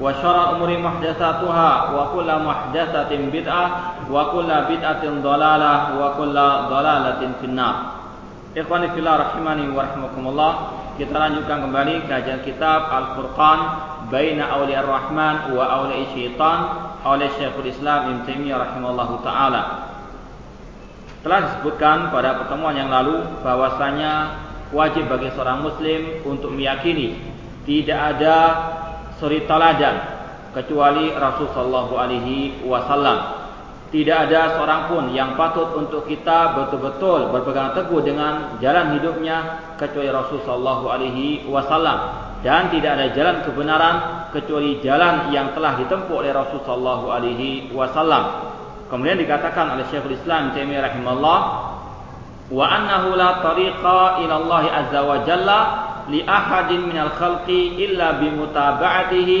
وشر الأمور محدثاتها وكل محدثة بدعة وكل بدعة ضلالة وكل ضلالة في النار Ikhwani fillah rahimani wa rahimakumullah. Kita lanjutkan kembali kajian kitab Al-Furqan Baina Auliya Ar-Rahman wa Auliya Syaitan oleh Syekhul Islam Ibn Taimiyah rahimahullahu taala. Telah disebutkan pada pertemuan yang lalu bahwasanya wajib bagi seorang muslim untuk meyakini tidak ada suri teladan kecuali Rasul sallallahu alaihi wasallam. Tidak ada seorang pun yang patut untuk kita betul-betul berpegang teguh dengan jalan hidupnya kecuali Rasul sallallahu alaihi wasallam dan tidak ada jalan kebenaran kecuali jalan yang telah ditempuh oleh Rasul sallallahu alaihi wasallam. Kemudian dikatakan oleh Syekhul Islam Taimiyah rahimahullah wa annahu la tariqa ila Allah azza wa jalla li ahadin minal khalqi illa bimutaba'atihi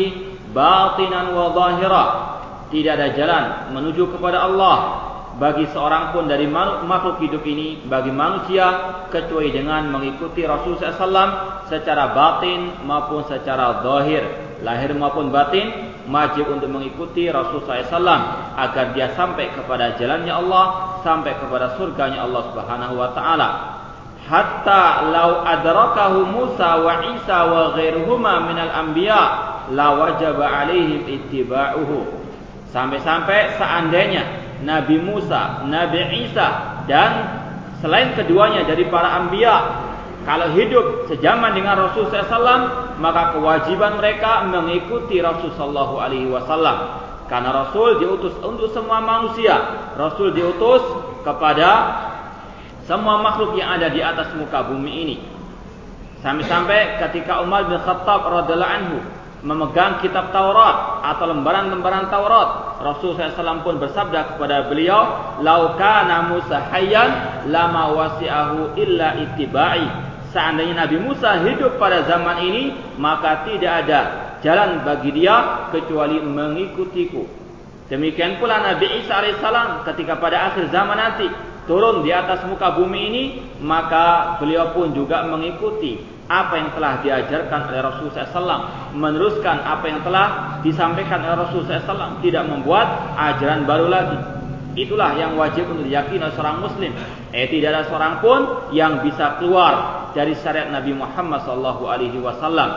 batinan wa zahira. Tidak ada jalan menuju kepada Allah bagi seorang pun dari makhluk hidup ini bagi manusia kecuali dengan mengikuti Rasul SAW secara batin maupun secara zahir lahir maupun batin wajib untuk mengikuti Rasul SAW agar dia sampai kepada jalannya Allah sampai kepada surganya Allah Subhanahu Wa Taala hatta lau adrakahu Musa wa Isa wa ghairuhuma minal anbiya la wajaba alaihim ittiba'uhu. Sampai-sampai seandainya Nabi Musa, Nabi Isa dan selain keduanya dari para anbiya kalau hidup sejaman dengan Rasul SAW maka kewajiban mereka mengikuti Rasul Sallallahu Alaihi Wasallam. Karena Rasul diutus untuk semua manusia Rasul diutus kepada semua makhluk yang ada di atas muka bumi ini sampai-sampai ketika Umar bin Khattab radhiallahu anhu memegang kitab Taurat atau lembaran-lembaran Taurat. Rasul SAW pun bersabda kepada beliau, "Laukana Musa hayyan lama wasi'ahu illa ittiba'i." Seandainya Nabi Musa hidup pada zaman ini, maka tidak ada jalan bagi dia kecuali mengikutiku. Demikian pula Nabi Isa alaihissalam ketika pada akhir zaman nanti turun di atas muka bumi ini, maka beliau pun juga mengikuti apa yang telah diajarkan oleh Rasulullah SAW, meneruskan apa yang telah disampaikan oleh Rasulullah SAW, tidak membuat ajaran baru lagi. Itulah yang wajib untuk diyakini oleh seorang Muslim. Eh tidak ada seorang pun yang bisa keluar dari syariat Nabi Muhammad SAW.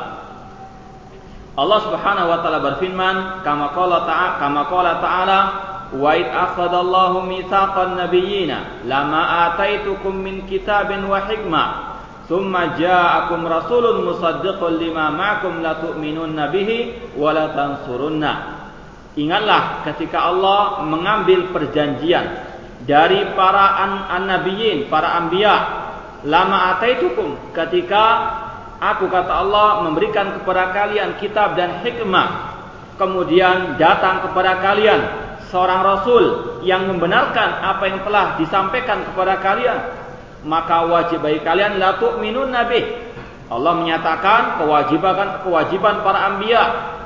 Allah Subhanahu Wa Taala berfirman, kama qala ta'ala, kama qala ta'ala, nabiyyina lama ataitukum min kitabin wa hikmah Thumma ja'akum rasulun musaddiqun lima ma'akum la tu'minunna bihi wa la tansurunna. Ingatlah ketika Allah mengambil perjanjian dari para an-nabiyyin, para anbiya, lama ataitukum ketika aku kata Allah memberikan kepada kalian kitab dan hikmah. Kemudian datang kepada kalian seorang rasul yang membenarkan apa yang telah disampaikan kepada kalian maka wajib bagi kalian la tu'minun nabi. Allah menyatakan kewajiban kewajiban para anbiya.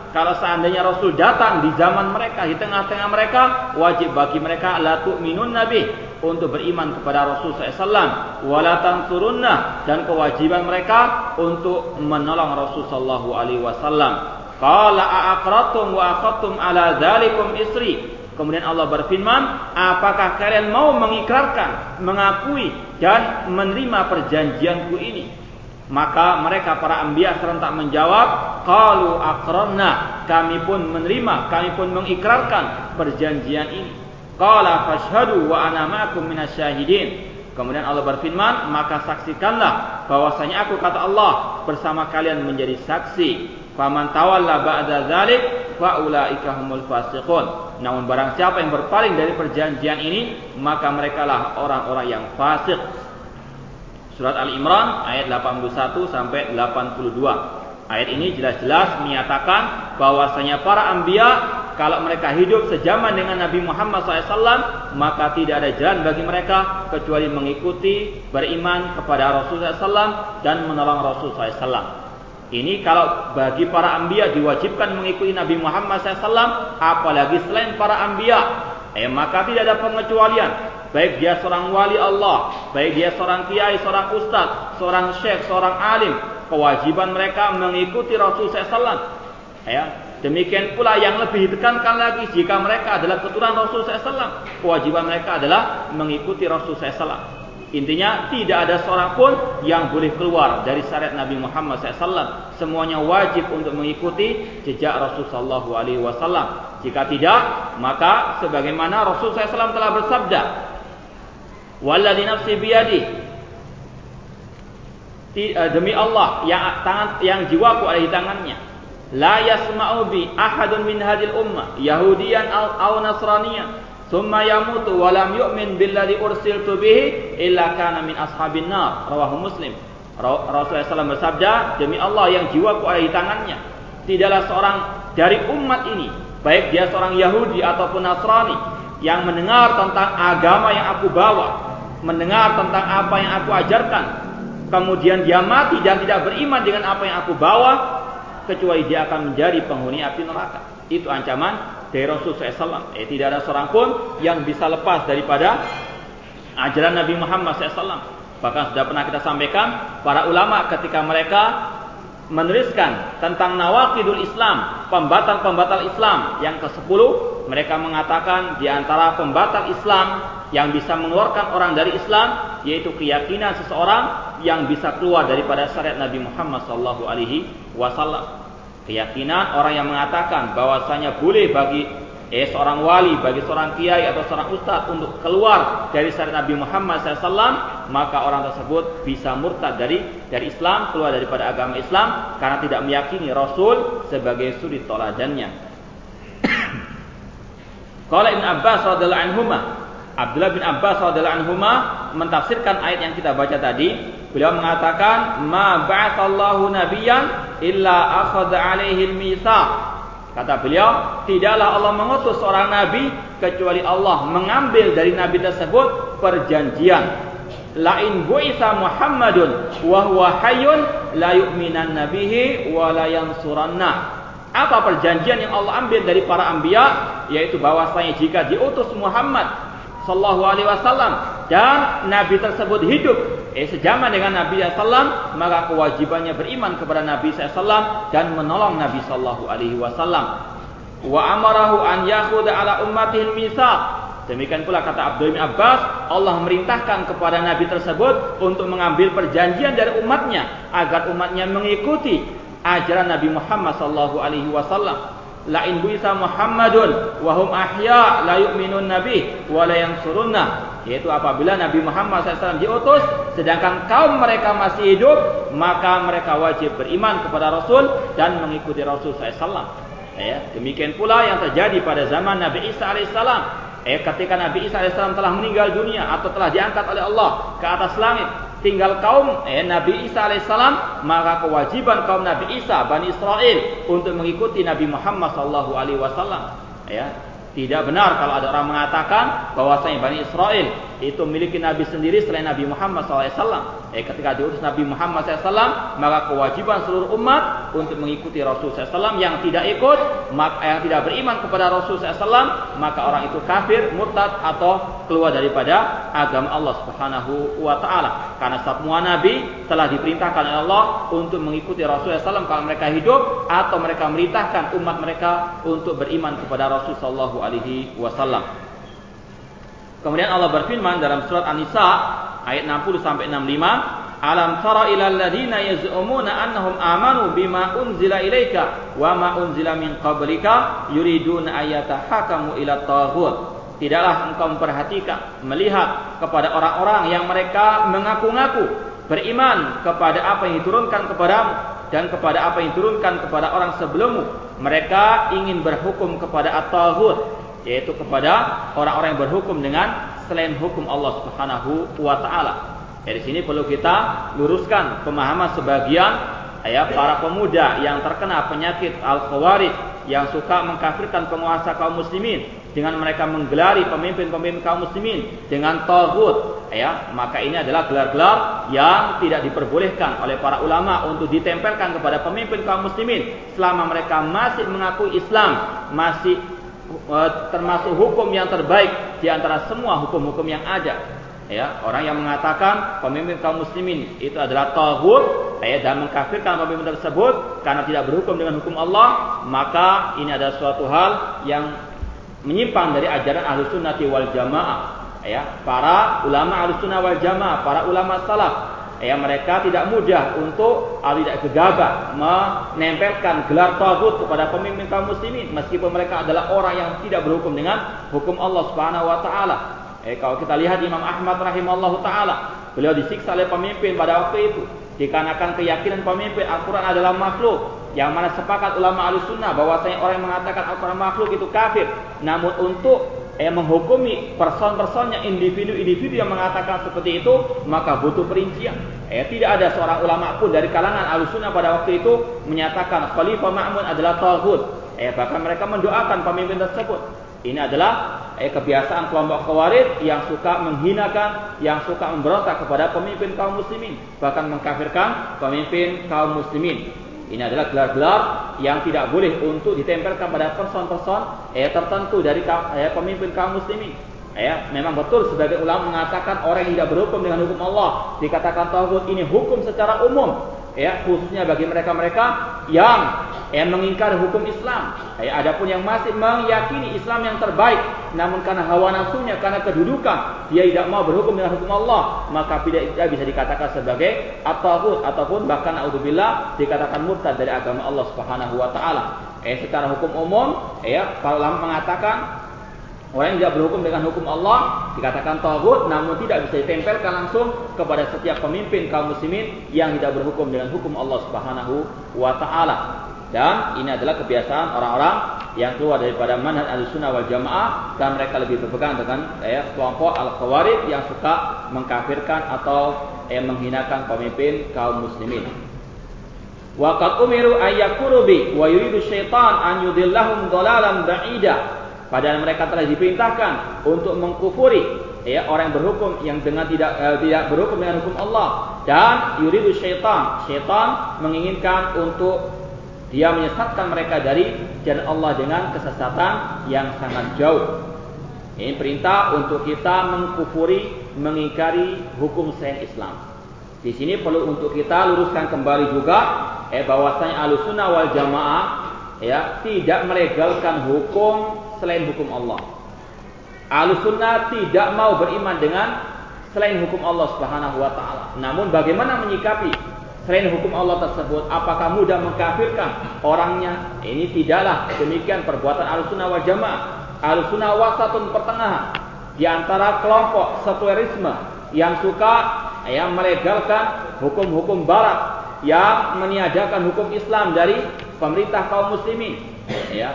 Kalau seandainya Rasul datang di zaman mereka, di tengah-tengah mereka, wajib bagi mereka la tu'minun nabi untuk beriman kepada Rasul SAW. Wala tansurunna dan kewajiban mereka untuk menolong Rasul Sallallahu Alaihi Wasallam. Qala a'aqratum wa akhadtum ala dzalikum isri Kemudian Allah berfirman, apakah kalian mau mengikrarkan, mengakui dan menerima perjanjianku ini? Maka mereka para anbiya serentak menjawab, qalu aqrarna, kami pun menerima, kami pun mengikrarkan perjanjian ini. Qala fashhadu wa ana ma'akum minasyahidin. Kemudian Allah berfirman, maka saksikanlah bahwasanya aku kata Allah bersama kalian menjadi saksi. Faman tawalla ba'da dzalik fa ulaika humul fasiqun. Namun barang siapa yang berpaling dari perjanjian ini, maka merekalah orang-orang yang fasik. Surat Al-Imran ayat 81 sampai 82. Ayat ini jelas-jelas menyatakan bahwasanya para anbiya kalau mereka hidup sejaman dengan Nabi Muhammad SAW, maka tidak ada jalan bagi mereka kecuali mengikuti, beriman kepada Rasulullah SAW dan menolong Rasulullah SAW. Ini kalau bagi para ambia diwajibkan mengikuti Nabi Muhammad SAW, apalagi selain para ambia, eh maka tidak ada pengecualian. Baik dia seorang wali Allah, baik dia seorang kiai, seorang ustadz, seorang syekh, seorang alim, kewajiban mereka mengikuti Rasulullah SAW. Ya, Demikian pula yang lebih ditekankan lagi jika mereka adalah keturunan Rasul SAW. Kewajiban mereka adalah mengikuti Rasul SAW. Intinya tidak ada seorang pun yang boleh keluar dari syariat Nabi Muhammad SAW. Semuanya wajib untuk mengikuti jejak Rasul Sallallahu Alaihi Wasallam. Jika tidak, maka sebagaimana Rasul SAW telah bersabda, "Walladhi nafsi biyadi." Eh, demi Allah yang tangan yang jiwaku ada di tangannya la yasma'u bi ahadun min hadhil ummah yahudiyan aw nasraniyan thumma yamutu wa lam yu'min billadhi ursiltu bihi illa kana min ashabin nar rawahu muslim Rasulullah SAW bersabda demi Allah yang jiwaku ada di tangannya tidaklah seorang dari umat ini baik dia seorang Yahudi ataupun Nasrani yang mendengar tentang agama yang aku bawa mendengar tentang apa yang aku ajarkan kemudian dia mati dan tidak beriman dengan apa yang aku bawa kecuali dia akan menjadi penghuni api neraka. Itu ancaman dari Rasul SAW. Eh, tidak ada seorang pun yang bisa lepas daripada ajaran Nabi Muhammad SAW. Bahkan sudah pernah kita sampaikan, para ulama ketika mereka menuliskan tentang nawakidul Islam, pembatal-pembatal Islam yang ke-10, mereka mengatakan di antara pembatal Islam yang bisa mengeluarkan orang dari Islam yaitu keyakinan seseorang yang bisa keluar daripada syariat Nabi Muhammad sallallahu alaihi wasallam keyakinan orang yang mengatakan bahwasanya boleh bagi eh seorang wali, bagi seorang kiai atau seorang ustadz untuk keluar dari syariat Nabi Muhammad SAW, maka orang tersebut bisa murtad dari dari Islam, keluar daripada agama Islam karena tidak meyakini Rasul sebagai suri toladannya. Kalau Ibn Abbas radhiallahu anhu Abdullah bin Abbas radhiallahu anhu mentafsirkan ayat yang kita baca tadi Beliau mengatakan, "Ma ba'athallahu nabiyyan illa akhadha 'alaihi al-mitsaq." Kata beliau, tidaklah Allah mengutus seorang nabi kecuali Allah mengambil dari nabi tersebut perjanjian. Lain bu'isa Muhammadun wa huwa hayyun la yu'minan nabihi wa la yansuranna. Apa perjanjian yang Allah ambil dari para anbiya yaitu bahwasanya jika diutus Muhammad sallallahu alaihi wasallam dan nabi tersebut hidup eh sejaman dengan Nabi SAW maka kewajibannya beriman kepada Nabi SAW dan menolong Nabi Sallallahu Alaihi Wasallam. Wa amarahu an yakhudha ala ummatihi misal. Demikian pula kata Abdul bin Abbas, Allah merintahkan kepada Nabi tersebut untuk mengambil perjanjian dari umatnya agar umatnya mengikuti ajaran Nabi Muhammad sallallahu alaihi wasallam. La in buisa Muhammadun wa hum ahya la yu'minun nabi wa la yansurunna. Yaitu apabila Nabi Muhammad SAW diutus sedangkan kaum mereka masih hidup maka mereka wajib beriman kepada Rasul dan mengikuti Rasul SAW ya, demikian pula yang terjadi pada zaman Nabi Isa alaihissalam eh, ketika Nabi Isa alaihissalam telah meninggal dunia atau telah diangkat oleh Allah ke atas langit tinggal kaum eh, Nabi Isa alaihissalam maka kewajiban kaum Nabi Isa Bani Israel untuk mengikuti Nabi Muhammad SAW ya tidak benar kalau ada orang mengatakan bahwasanya Bani Israel itu memiliki nabi sendiri selain Nabi Muhammad SAW. Eh, ketika diutus Nabi Muhammad SAW, maka kewajiban seluruh umat untuk mengikuti Rasul SAW yang tidak ikut, maka yang tidak beriman kepada Rasul SAW, maka orang itu kafir, murtad atau keluar daripada agama Allah Subhanahu wa taala. Karena semua nabi telah diperintahkan oleh Allah untuk mengikuti Rasul SAW kalau mereka hidup atau mereka merintahkan umat mereka untuk beriman kepada Rasul sallallahu alaihi wasallam. Kemudian Allah berfirman dalam surat An-Nisa ayat 60 sampai 65, Alam tara ila alladziina yaz'umuna annahum amanu bima unzila ilaika wa ma unzila min qablika yuriduna ayata hakamu ila taghut. tidaklah engkau memperhatikan, melihat kepada orang-orang yang mereka mengaku-ngaku beriman kepada apa yang diturunkan kepadamu dan kepada apa yang diturunkan kepada orang sebelummu. Mereka ingin berhukum kepada at-taghut, yaitu kepada orang-orang yang berhukum dengan selain hukum Allah Subhanahu wa taala. Dari sini perlu kita luruskan pemahaman sebagian ya para pemuda yang terkena penyakit al-khawarij yang suka mengkafirkan penguasa kaum muslimin dengan mereka menggelari pemimpin-pemimpin kaum muslimin dengan tagut ya maka ini adalah gelar-gelar yang tidak diperbolehkan oleh para ulama untuk ditempelkan kepada pemimpin kaum muslimin selama mereka masih mengakui Islam masih termasuk hukum yang terbaik di antara semua hukum-hukum yang ada. Ya orang yang mengatakan pemimpin kaum muslimin itu adalah taghut ya dan mengkafirkan pemimpin tersebut karena tidak berhukum dengan hukum Allah maka ini adalah suatu hal yang menyimpang dari ajaran ahlus sunnati wal jamaah. Ya para ulama ahlus sunnah wal jamaah para ulama salaf ya mereka tidak mudah untuk atau tidak gegabah menempelkan gelar tagut kepada pemimpin kaum muslimin meskipun mereka adalah orang yang tidak berhukum dengan hukum Allah Subhanahu wa taala. Eh, kalau kita lihat Imam Ahmad rahimahullah taala, beliau disiksa oleh pemimpin pada waktu itu dikarenakan keyakinan pemimpin Al-Quran adalah makhluk yang mana sepakat ulama al-sunnah bahwasanya orang yang mengatakan Al-Quran makhluk itu kafir. Namun untuk eh, menghukumi person-personnya individu-individu yang mengatakan seperti itu maka butuh perincian. Eh, tidak ada seorang ulama pun dari kalangan al-sunnah pada waktu itu menyatakan Khalifah Ma'mun adalah Tauhud eh, bahkan mereka mendoakan pemimpin tersebut. Ini adalah eh, kebiasaan kelompok khawarij yang suka menghinakan, yang suka memberontak kepada pemimpin kaum muslimin, bahkan mengkafirkan pemimpin kaum muslimin. Ini adalah gelar-gelar yang tidak boleh untuk ditempelkan pada person-person eh, tertentu dari eh, pemimpin kaum muslimin. Ya, memang betul sebagai ulama mengatakan orang yang tidak berhukum dengan hukum Allah dikatakan tauhid ini hukum secara umum ya khususnya bagi mereka-mereka yang yang mengingkari hukum Islam. Ya, adapun yang masih meyakini Islam yang terbaik, namun karena hawa nafsunya, karena kedudukan, dia tidak mau berhukum dengan hukum Allah, maka tidak, bisa dikatakan sebagai ataupun ataupun bahkan naudzubillah dikatakan murtad dari agama Allah Subhanahu wa taala. Eh secara hukum umum, ya para ulama mengatakan Orang yang tidak berhukum dengan hukum Allah dikatakan tauhid namun tidak bisa ditempelkan langsung kepada setiap pemimpin kaum muslimin yang tidak berhukum dengan hukum Allah Subhanahu wa taala. Dan ini adalah kebiasaan orang-orang yang keluar daripada manhaj al-sunnah wal jamaah dan mereka lebih berpegang dengan ya, kelompok al-khawarij yang suka mengkafirkan atau ya, menghinakan pemimpin kaum muslimin. Wa qad umiru ayyakuru bi wa yuridu syaitan an yudillahum dhalalan ba'ida Padahal mereka telah diperintahkan untuk mengkufuri ya orang yang berhukum yang dengan tidak uh, tidak berhukum dengan hukum Allah dan yuridu syaitan. Syaitan menginginkan untuk dia menyesatkan mereka dari jalan Allah dengan kesesatan yang sangat jauh. Ini perintah untuk kita mengkufuri, mengingkari hukum selain Islam. Di sini perlu untuk kita luruskan kembali juga eh bahwasanya Ahlussunnah wal Jamaah ya tidak melegalkan hukum selain hukum Allah. Ahlussunnah tidak mau beriman dengan selain hukum Allah Subhanahu wa taala. Namun bagaimana menyikapi selain hukum Allah tersebut? Apakah mudah mengkafirkan orangnya? Ini tidaklah demikian perbuatan Ahlussunnah wal Jamaah. Ahlussunnah wasatun pertengahan di antara kelompok sekulerisme yang suka yang melegalkan hukum-hukum barat yang meniadakan hukum Islam dari pemerintah kaum muslimin ya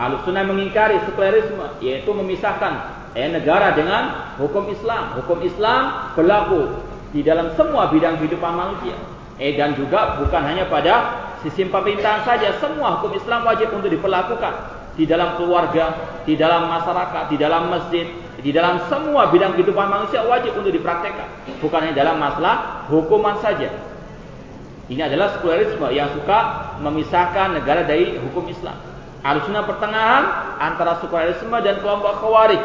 Al-Sunnah mengingkari sekulerisme, yaitu memisahkan eh, negara dengan hukum Islam. Hukum Islam berlaku di dalam semua bidang kehidupan manusia. Eh, dan juga bukan hanya pada sistem pemerintahan saja, semua hukum Islam wajib untuk diperlakukan di dalam keluarga, di dalam masyarakat, di dalam masjid, di dalam semua bidang kehidupan manusia wajib untuk dipraktekkan. Bukan hanya dalam masalah hukuman saja. Ini adalah sekulerisme yang suka memisahkan negara dari hukum Islam. Alusuna pertengahan antara sekulerisme dan kelompok khawarij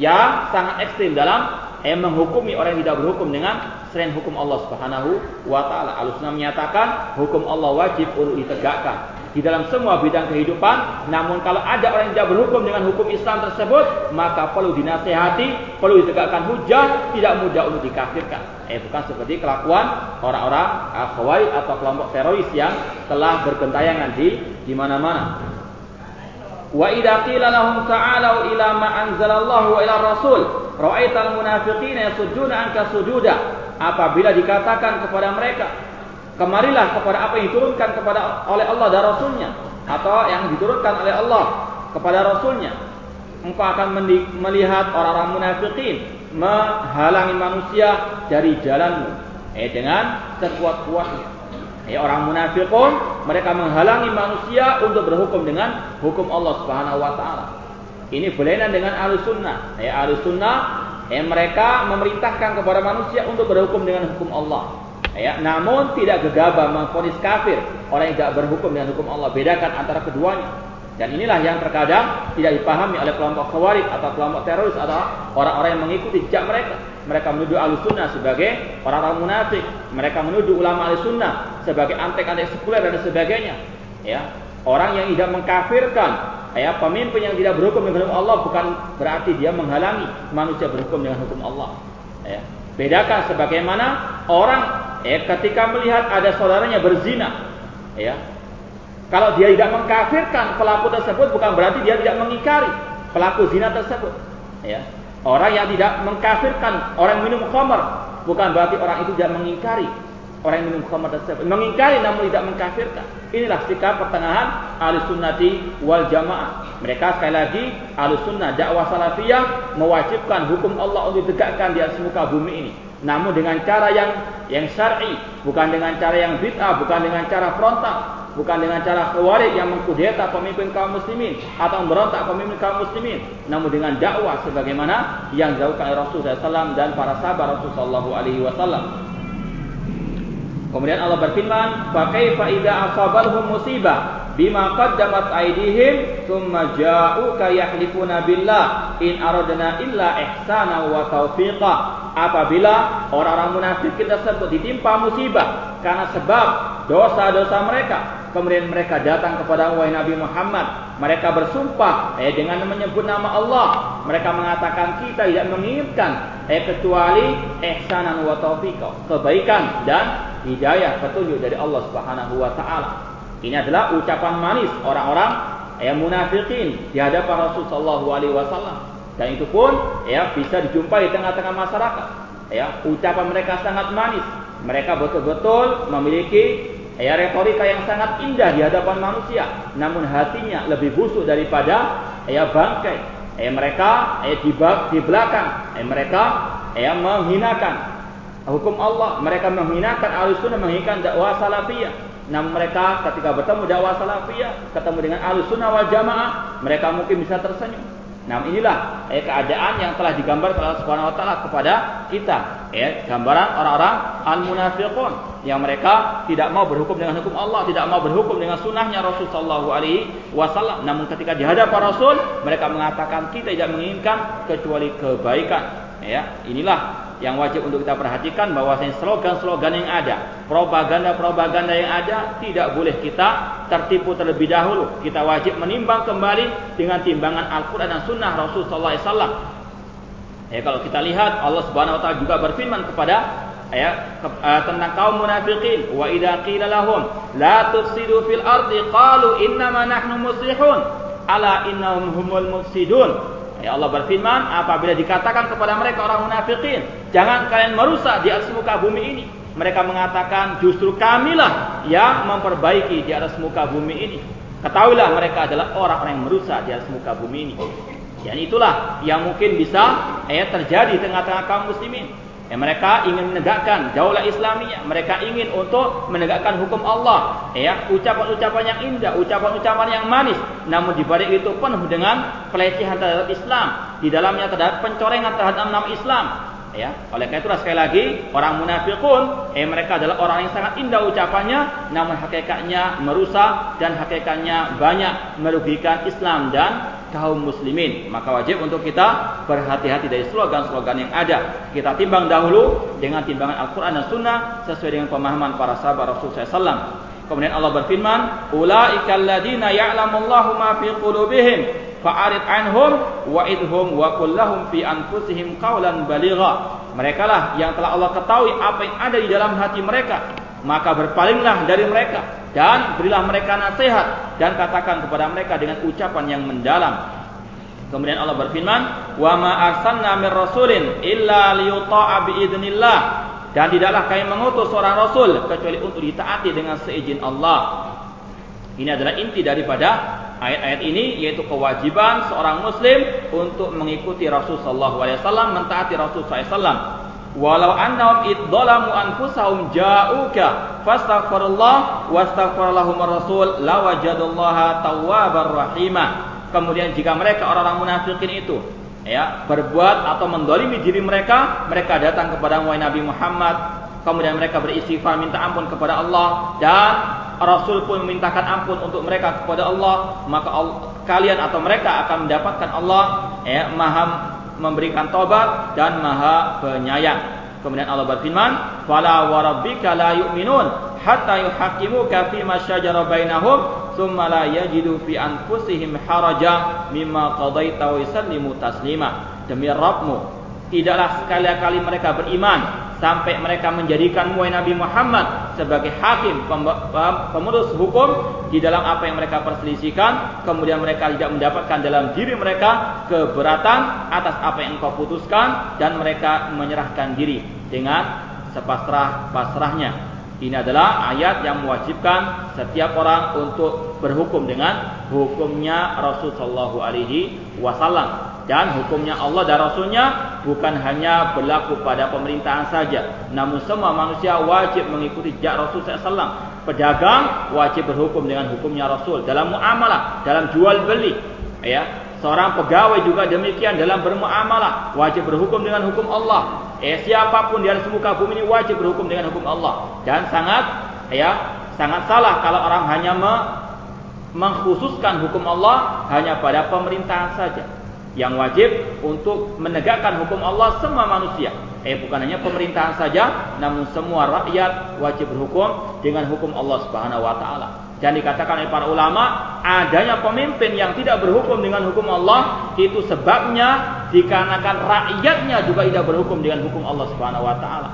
yang sangat ekstrim dalam yang menghukumi orang yang tidak berhukum dengan selain hukum Allah Subhanahu wa taala. Alusuna menyatakan hukum Allah wajib untuk ditegakkan di dalam semua bidang kehidupan. Namun kalau ada orang yang tidak berhukum dengan hukum Islam tersebut, maka perlu dinasehati, perlu ditegakkan hujah, tidak mudah untuk dikafirkan. Eh bukan seperti kelakuan orang-orang khawarij atau kelompok teroris yang telah bergentayangan di di mana-mana. Wa idza qila lahum ta'alu ila ma anzalallahu wa ila rasul, ra'aital munafiqina yasudduna anka sujuda. Apabila dikatakan kepada mereka, kemarilah kepada apa yang diturunkan kepada oleh Allah dan Rasulnya atau yang diturunkan oleh Allah kepada Rasulnya. Engkau akan melihat orang-orang munafikin menghalangi manusia dari jalanmu. Eh dengan sekuat-kuatnya. Eh orang munafikun mereka menghalangi manusia untuk berhukum dengan hukum Allah Subhanahu wa taala ini berlainan dengan ahli sunnah eh ahli sunnah eh mereka memerintahkan kepada manusia untuk berhukum dengan hukum Allah Ya, namun tidak gegabah mengfonis kafir orang yang tidak berhukum dengan hukum Allah. Bedakan antara keduanya. Dan inilah yang terkadang tidak dipahami oleh kelompok khawarij atau kelompok teroris atau orang-orang yang mengikuti jejak mereka. Mereka menuduh ahli sunnah sebagai orang-orang munafik. Mereka menuduh ulama ahli sunnah sebagai antek-antek sekuler dan sebagainya. Ya, orang yang tidak mengkafirkan ya pemimpin yang tidak berhukum dengan hukum Allah bukan berarti dia menghalangi manusia berhukum dengan hukum Allah. Ya. Bedakan sebagaimana orang ya ketika melihat ada saudaranya berzina ya kalau dia tidak mengkafirkan pelaku tersebut bukan berarti dia tidak mengingkari pelaku zina tersebut ya orang yang tidak mengkafirkan orang minum khamar bukan berarti orang itu tidak mengingkari orang yang minum khamar tersebut mengingkari namun tidak mengkafirkan. Inilah sikap pertengahan ahli sunnati wal jamaah. Mereka sekali lagi ahli sunnah dakwah salafiyah mewajibkan hukum Allah untuk ditegakkan di atas muka bumi ini. Namun dengan cara yang yang syar'i, bukan dengan cara yang bid'ah, bukan dengan cara frontal, bukan dengan cara khawarij yang mengkudeta pemimpin kaum muslimin atau memberontak pemimpin kaum muslimin, namun dengan dakwah sebagaimana yang dilakukan Rasulullah SAW dan para sahabat Rasulullah SAW. Kemudian Allah berfirman, "Fa kaifa idza asabalhum musibah bima qaddamat aydihim thumma ja'uka yahlifuna billah in aradna illa ihsana wa taufiqa apabila orang-orang munafik tersebut ditimpa musibah karena sebab dosa-dosa mereka kemudian mereka datang kepada wahai Nabi Muhammad mereka bersumpah eh dengan menyebut nama Allah mereka mengatakan kita tidak menginginkan eh kecuali ihsanan wa taufiqa kebaikan dan hidayah petunjuk dari Allah Subhanahu wa taala ini adalah ucapan manis orang-orang yang munafikin di hadapan Rasul sallallahu alaihi wasallam. Dan itu pun ya bisa dijumpai di tengah-tengah masyarakat. Ya, ucapan mereka sangat manis. Mereka betul-betul memiliki ya retorika yang sangat indah di hadapan manusia, namun hatinya lebih busuk daripada ya bangkai. Ya, mereka ya, di, di belakang, ya, mereka ya, menghinakan hukum Allah, mereka menghinakan al-sunnah, menghinakan dakwah salafiyah. Namun mereka ketika bertemu dakwah salafiyah, ketemu dengan ahlu sunnah wal jamaah, mereka mungkin bisa tersenyum. Nah inilah eh, keadaan yang telah digambarkan oleh Subhanahu Wa Taala kepada kita. Eh, gambaran orang-orang al munafiqun yang mereka tidak mau berhukum dengan hukum Allah, tidak mau berhukum dengan sunnahnya Rasul Shallallahu Alaihi Wasallam. Namun ketika di hadapan Rasul, mereka mengatakan kita tidak menginginkan kecuali kebaikan. Ya, inilah yang wajib untuk kita perhatikan bahwa slogan-slogan yang ada, propaganda-propaganda yang ada tidak boleh kita tertipu terlebih dahulu. Kita wajib menimbang kembali dengan timbangan Al-Qur'an dan Sunnah Rasul sallallahu alaihi wasallam. Ya, kalau kita lihat Allah Subhanahu wa taala juga berfirman kepada ya ke, uh, tentang kaum munafikin wa idza qila lahum la tufsidu fil ardi qalu innama nahnu muslihun ala innahum humul mufsidun Ya Allah berfirman, apabila dikatakan kepada mereka orang munafikin, jangan kalian merusak di atas muka bumi ini. Mereka mengatakan justru kamilah yang memperbaiki di atas muka bumi ini. Ketahuilah mereka adalah orang-orang yang merusak di atas muka bumi ini. Dan itulah yang mungkin bisa eh, terjadi di tengah-tengah kaum muslimin. Ya, mereka ingin menegakkan daulah Islamiyah. Mereka ingin untuk menegakkan hukum Allah. Ya, ucapan-ucapan yang indah, ucapan-ucapan yang manis. Namun di balik itu penuh dengan pelecehan terhadap Islam. Di dalamnya terhadap pencorengan terhadap nama Islam. Ya, oleh karena itulah sekali lagi orang munafikun, eh mereka adalah orang yang sangat indah ucapannya, namun hakikatnya merusak dan hakikatnya banyak merugikan Islam dan kaum muslimin. Maka wajib untuk kita berhati-hati dari slogan-slogan yang ada. Kita timbang dahulu dengan timbangan Al-Quran dan Sunnah sesuai dengan pemahaman para sahabat Rasulullah SAW. Kemudian Allah berfirman, "Ulaika alladziina ya'lamullahu ma fi qulubihim fa'arid anhum wa'idhum wa qul lahum fi anfusihim qawlan baligha." Mereka lah yang telah Allah ketahui apa yang ada di dalam hati mereka. Maka berpalinglah dari mereka dan berilah mereka nasihat dan katakan kepada mereka dengan ucapan yang mendalam. Kemudian Allah berfirman, "Wa ma arsalna mir rasulin illa liyuta'a biidznillah." Dan tidaklah kami mengutus seorang rasul kecuali untuk ditaati dengan seizin Allah. Ini adalah inti daripada ayat-ayat ini yaitu kewajiban seorang muslim untuk mengikuti Rasul sallallahu alaihi wasallam, mentaati Rasul sallallahu alaihi wasallam. Walau annahum idzalamu anfusahum ja'uka fastaghfirullah wastaghfirallahum rasul lawajadullaha tawwabar rahimah. Kemudian jika mereka orang-orang munafikin itu ya berbuat atau mendolimi diri mereka, mereka datang kepada Nabi Muhammad, kemudian mereka beristighfar minta ampun kepada Allah dan Rasul pun memintakan ampun untuk mereka kepada Allah, maka kalian atau mereka akan mendapatkan Allah ya maha memberikan tobat dan maha penyayang. Kemudian Allah berfirman, "Fala wa rabbika la yu'minun hatta yuhaqqimuka fi ma syajara bainahum thumma la yajidu fi anfusihim haraja mimma qadaita wa yusallimu taslima." Demi Rabbmu, tidaklah sekali-kali mereka beriman sampai mereka menjadikan Nabi Muhammad sebagai hakim pemutus hukum di dalam apa yang mereka perselisihkan. Kemudian mereka tidak mendapatkan dalam diri mereka keberatan atas apa yang engkau putuskan dan mereka menyerahkan diri dengan sepasrah-pasrahnya. Ini adalah ayat yang mewajibkan setiap orang untuk berhukum dengan hukumnya Rasul Shallallahu Alaihi Wasallam dan hukumnya Allah dan Rasulnya bukan hanya berlaku pada pemerintahan saja. Namun semua manusia wajib mengikuti jejak Rasul SAW pedagang wajib berhukum dengan hukumnya Rasul dalam muamalah dalam jual beli. Ya seorang pegawai juga demikian dalam bermuamalah wajib berhukum dengan hukum Allah. Eh siapa pun di atas muka bumi ini wajib berhukum dengan hukum Allah. Dan sangat ya sangat salah kalau orang hanya me mengkhususkan hukum Allah hanya pada pemerintahan saja yang wajib untuk menegakkan hukum Allah semua manusia. Eh bukan hanya pemerintahan saja, namun semua rakyat wajib berhukum dengan hukum Allah Subhanahu wa taala. Dan dikatakan oleh para ulama, adanya pemimpin yang tidak berhukum dengan hukum Allah itu sebabnya dikarenakan rakyatnya juga tidak berhukum dengan hukum Allah Subhanahu wa taala.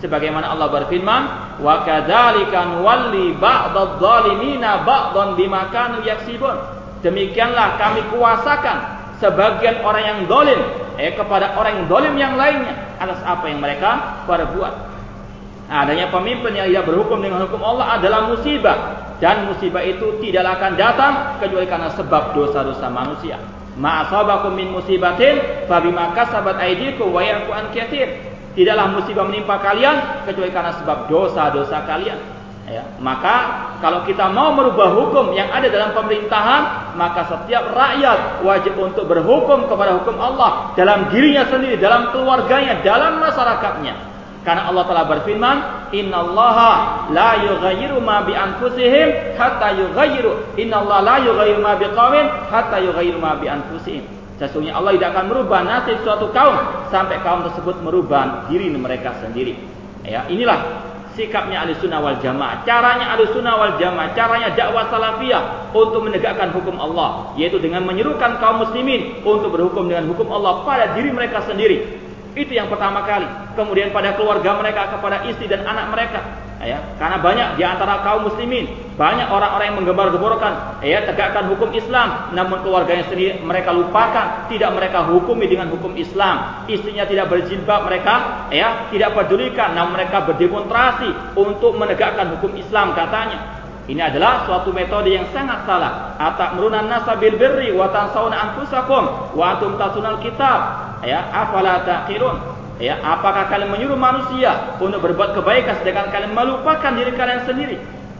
Sebagaimana Allah berfirman, "Wa kadzalika nuwalli ba'dadh-dhalimina ba'dhan bima kanu yaksibun." Demikianlah kami kuasakan sebagian orang yang dolim eh kepada orang yang dolim yang lainnya atas apa yang mereka perbuat. Nah, adanya pemimpin yang tidak berhukum dengan hukum Allah adalah musibah dan musibah itu tidak akan datang kecuali karena sebab dosa-dosa manusia. Ma'asabakum min musibatin fabima kasabat aydikum wa ya'fu an Tidaklah musibah menimpa kalian kecuali karena sebab dosa-dosa kalian. Ya, maka kalau kita mau merubah hukum yang ada dalam pemerintahan, maka setiap rakyat wajib untuk berhukum kepada hukum Allah dalam dirinya sendiri, dalam keluarganya, dalam masyarakatnya. Karena Allah telah berfirman, "Innallaha la yughayyiru ma bi anfusihim hatta yughayyiru. Innallaha la yughayyiru ma biqaumin hatta yughayyiru ma bi anfusihim." Sesungguhnya Allah tidak akan merubah nasib suatu kaum sampai kaum tersebut merubah diri mereka sendiri. Ya, inilah sikapnya ahli sunnah wal jamaah. Caranya ahli sunnah wal jamaah, caranya dakwah salafiyah untuk menegakkan hukum Allah. Yaitu dengan menyerukan kaum muslimin untuk berhukum dengan hukum Allah pada diri mereka sendiri. Itu yang pertama kali. Kemudian pada keluarga mereka, kepada istri dan anak mereka. Ya, karena banyak di antara kaum muslimin, banyak orang-orang yang menggembar-gemborkan, ya, tegakkan hukum Islam, namun keluarganya sendiri mereka lupakan, tidak mereka hukumi dengan hukum Islam. Istrinya tidak berjilbab, mereka ya, tidak pedulikan, namun mereka berdemonstrasi untuk menegakkan hukum Islam katanya. Ini adalah suatu metode yang sangat salah. Atak merunan nasabil birri wa tansawna anfusakum wa antum tatunal kitab. Ya, afala taqilun? Ya, apakah kalian menyuruh manusia untuk berbuat kebaikan sedangkan kalian melupakan diri kalian sendiri?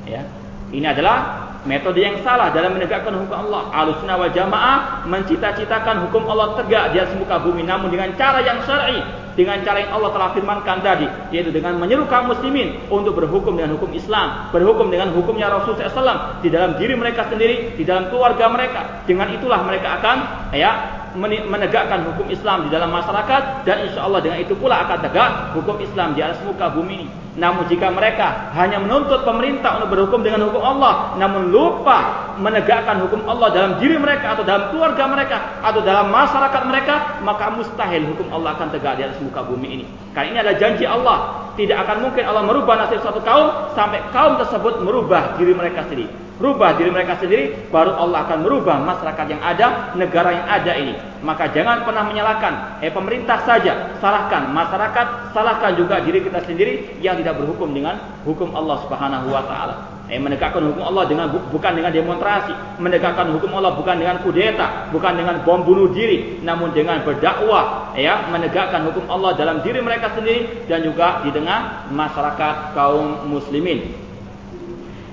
Ya. Ini adalah metode yang salah dalam menegakkan hukum Allah. Ahlussunnah wal Jamaah mencita-citakan hukum Allah tegak di atas muka bumi namun dengan cara yang syar'i, dengan cara yang Allah telah firmankan tadi, yaitu dengan menyeru kaum muslimin untuk berhukum dengan hukum Islam, berhukum dengan hukumnya Rasul SAW di dalam diri mereka sendiri, di dalam keluarga mereka. Dengan itulah mereka akan ya menegakkan hukum Islam di dalam masyarakat dan insya Allah dengan itu pula akan tegak hukum Islam di atas muka bumi ini. Namun jika mereka hanya menuntut pemerintah untuk berhukum dengan hukum Allah, namun lupa menegakkan hukum Allah dalam diri mereka atau dalam keluarga mereka atau dalam masyarakat mereka, maka mustahil hukum Allah akan tegak di atas muka bumi ini. Karena ini adalah janji Allah. Tidak akan mungkin Allah merubah nasib suatu kaum sampai kaum tersebut merubah diri mereka sendiri. rubah diri mereka sendiri, baru Allah akan merubah masyarakat yang ada, negara yang ada ini. Maka jangan pernah menyalahkan eh pemerintah saja, salahkan masyarakat, salahkan juga diri kita sendiri yang tidak berhukum dengan hukum Allah Subhanahu wa taala. Eh menegakkan hukum Allah dengan bukan dengan demonstrasi, menegakkan hukum Allah bukan dengan kudeta, bukan dengan bom bunuh diri, namun dengan berdakwah, ya, menegakkan hukum Allah dalam diri mereka sendiri dan juga di tengah masyarakat kaum muslimin.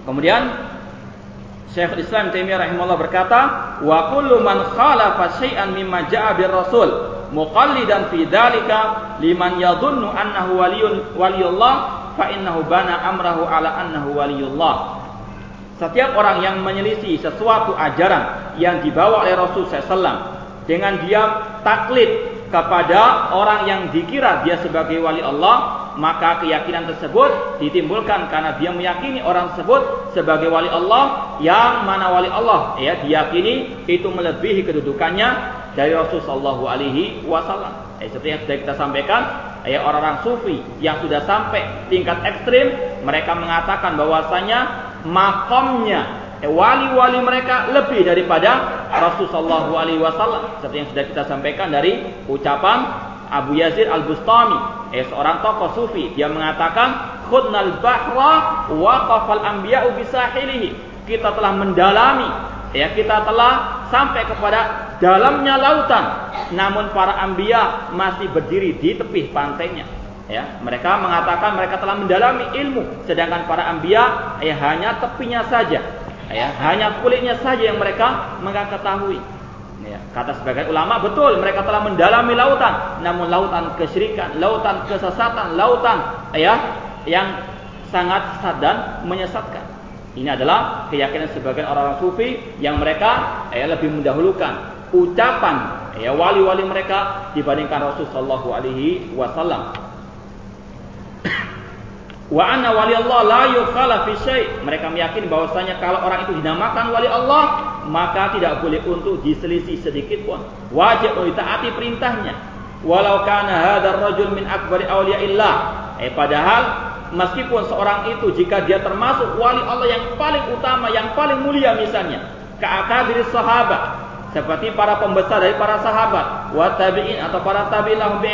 Kemudian Syekh Islam Taimiyah rahimahullah berkata, "Wa kullu man khalafa syai'an mimma ja'a bir rasul muqallidan fi dzalika liman yadhunnu annahu waliyun waliyullah fa amrahu ala annahu waliyullah." Setiap orang yang menyelisih sesuatu ajaran yang dibawa oleh Rasul SAW dengan dia taklid kepada orang yang dikira dia sebagai wali Allah, maka keyakinan tersebut ditimbulkan karena dia meyakini orang tersebut sebagai wali Allah yang mana wali Allah ya diyakini itu melebihi kedudukannya dari Rasulullah Shallallahu Alaihi Wasallam. Eh, seperti yang sudah kita sampaikan, ya orang-orang sufi yang sudah sampai tingkat ekstrim, mereka mengatakan bahwasanya makomnya Eh, wali-wali mereka lebih daripada Rasulullah SAW. Seperti yang sudah kita sampaikan dari ucapan Abu Yazid Al-Bustami, eh, seorang tokoh sufi. Dia mengatakan, Khudnal bahra waqafal anbiya'u bisahilihi. Kita telah mendalami, ya kita telah sampai kepada dalamnya lautan. Namun para anbiya masih berdiri di tepi pantainya. Ya, mereka mengatakan mereka telah mendalami ilmu, sedangkan para anbiya ya hanya tepinya saja. Ya hanya kulitnya saja yang mereka mengetahui ya, kata sebagian ulama betul mereka telah mendalami lautan. Namun lautan kesyirikan lautan kesesatan lautan ya yang sangat sesat menyesatkan ini adalah keyakinan sebagian orang-orang sufi yang mereka ya, lebih mendahulukan ucapan ya wali-wali mereka dibandingkan Rasul sallallahu alaihi wasallam Wa anna wali Allah la yukhala fi. Mereka meyakini bahwasanya kalau orang itu dinamakan wali Allah, maka tidak boleh untuk diselisih sedikit pun. Wajib untuk ditaati perintahnya. Walau kana hadzal rajul min akbari awliyaillah. Eh padahal meskipun seorang itu jika dia termasuk wali Allah yang paling utama, yang paling mulia misalnya, keakadir sahabat, seperti para pembesar dari para sahabat wa tabi'in atau para tabi'in lahum bi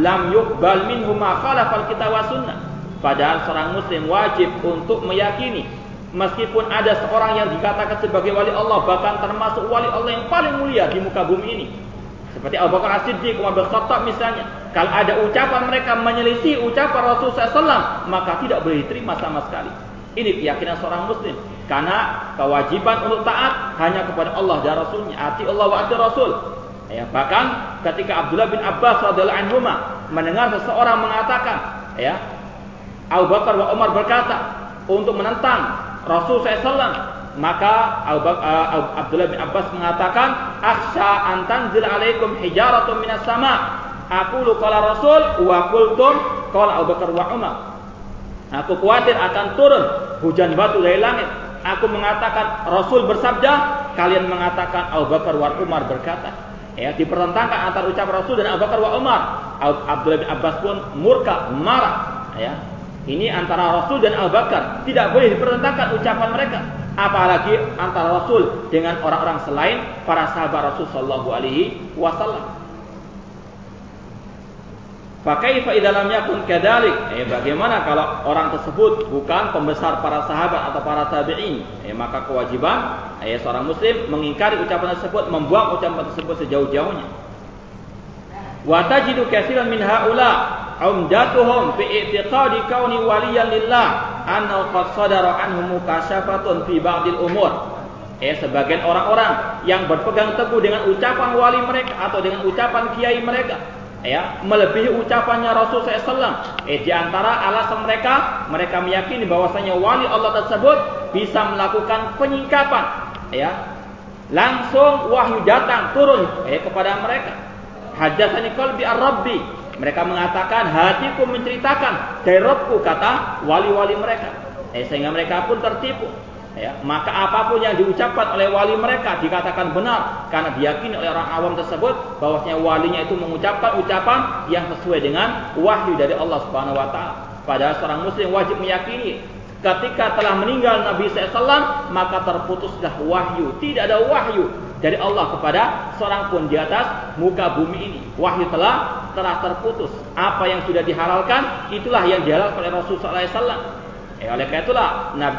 lam yuqbal minhum ma khalafa al-kitab wa sunnah Padahal seorang muslim wajib untuk meyakini meskipun ada seorang yang dikatakan sebagai wali Allah bahkan termasuk wali Allah yang paling mulia di muka bumi ini. Seperti Abu Bakar As-Siddiq, Umar bin misalnya. Kalau ada ucapan mereka menyelisih ucapan Rasulullah SAW, maka tidak boleh diterima sama sekali. Ini keyakinan seorang muslim. Karena kewajiban untuk taat hanya kepada Allah dan Rasulnya. Ati Allah wa ati Rasul. Ya, bahkan ketika Abdullah bin Abbas radhiyallahu anhu mendengar seseorang mengatakan, ya, Abu Bakar wa Umar berkata untuk menentang Rasul SAW maka uh, Abdullah bin Abbas mengatakan akhsha an tanzil alaikum minas sama aku qala Rasul wa qultum qala Abu Bakar wa Umar aku khawatir akan turun hujan batu dari langit aku mengatakan Rasul bersabda kalian mengatakan Abu Bakar wa Umar berkata ya dipertentangkan antara ucapan Rasul dan Abu Bakar wa Umar Abdullah bin Abbas pun murka marah ya ini antara Rasul dan Abu Bakar. Tidak boleh dipertentangkan ucapan mereka. Apalagi antara Rasul dengan orang-orang selain para sahabat Rasul Sallallahu Alaihi Wasallam. Fakaifa dalam yakun kadalik? Eh, bagaimana kalau orang tersebut bukan pembesar para sahabat atau para tabi'in? Eh, maka kewajiban eh, seorang muslim mengingkari ucapan tersebut, membuang ucapan tersebut sejauh-jauhnya. Wa tajidu katsiran min haula umdatuhum fi i'tiqadi kauni waliyan lillah annahu qad sadara anhum mukasyafatun fi ba'dil umur. Eh sebagian orang-orang yang berpegang teguh dengan ucapan wali mereka atau dengan ucapan kiai mereka ya melebihi ucapannya Rasul SAW. Eh di antara alasan mereka, mereka meyakini bahwasanya wali Allah tersebut bisa melakukan penyingkapan, ya langsung wahyu datang turun eh kepada mereka. Hadatsani qalbi ar-rabbi mereka mengatakan hatiku menceritakan dari kata wali-wali mereka. Eh, sehingga mereka pun tertipu. Ya, maka apa pun yang diucapkan oleh wali mereka dikatakan benar karena diyakini oleh orang awam tersebut bahwasanya walinya itu mengucapkan ucapan yang sesuai dengan wahyu dari Allah Subhanahu wa taala. Padahal seorang muslim wajib meyakini Ketika telah meninggal Nabi SAW, maka terputuslah wahyu. Tidak ada wahyu dari Allah kepada seorang pun di atas muka bumi ini. Wahyu telah telah terputus. Apa yang sudah dihalalkan, itulah yang dihalalkan oleh Rasulullah SAW. Eh, oleh karena itulah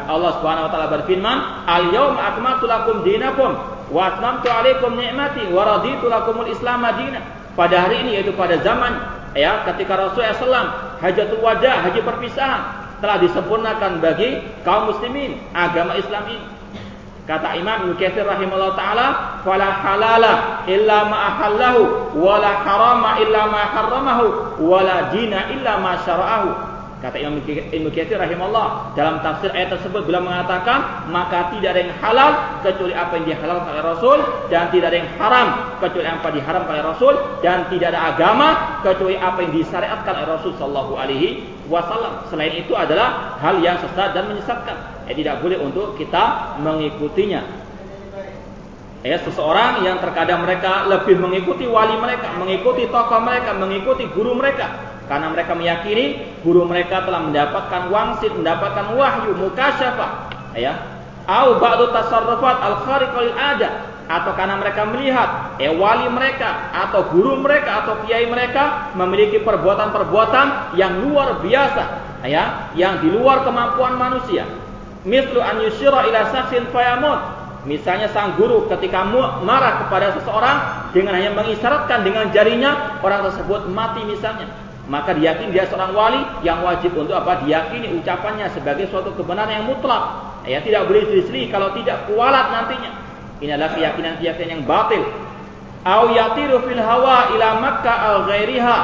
Allah Subhanahu wa taala berfirman, "Al-yauma akmaltu lakum dinakum wa atmamtu 'alaikum ni'mati wa raditu lakumul Islam madina." Pada hari ini yaitu pada zaman ya ketika Rasulullah SAW hajatul wada, haji perpisahan, telah disempurnakan bagi kaum muslimin agama Islam ini. Kata Imam Ibnu Katsir rahimahullah taala, "Fala halala illa ma ahallahu, wala harama illa ma harramahu, wala dina illa ma syara'ahu." Kata Imam Ibnu Katsir rahimahullah dalam tafsir ayat tersebut bila mengatakan maka tidak ada yang halal kecuali apa yang dihalalkan oleh Rasul dan tidak ada yang haram kecuali apa yang diharamkan oleh Rasul dan tidak ada agama kecuali apa yang disyariatkan oleh Rasul sallallahu alaihi wasallam. Selain itu adalah hal yang sesat dan menyesatkan. Eh, tidak boleh untuk kita mengikutinya. Ya, seseorang yang terkadang mereka lebih mengikuti wali mereka, mengikuti tokoh mereka, mengikuti guru mereka karena mereka meyakini guru mereka telah mendapatkan wangsit, mendapatkan wahyu, mukasyafah, ya. Au ba'du tasarrufat al-khariqal ada. Atau karena mereka melihat eh wali mereka atau guru mereka atau kiai mereka memiliki perbuatan-perbuatan yang luar biasa ya yang di luar kemampuan manusia. Mislu an yusyira ila saksin fayamut. Misalnya sang guru ketika marah kepada seseorang dengan hanya mengisyaratkan dengan jarinya orang tersebut mati misalnya maka diyakini dia seorang wali yang wajib untuk apa? Diyakini ucapannya sebagai suatu kebenaran yang mutlak. Ya, tidak boleh diselisih kalau tidak kualat nantinya. Ini adalah keyakinan-keyakinan yang batil. Au yatiru fil hawa ila Makkah al ghairiha.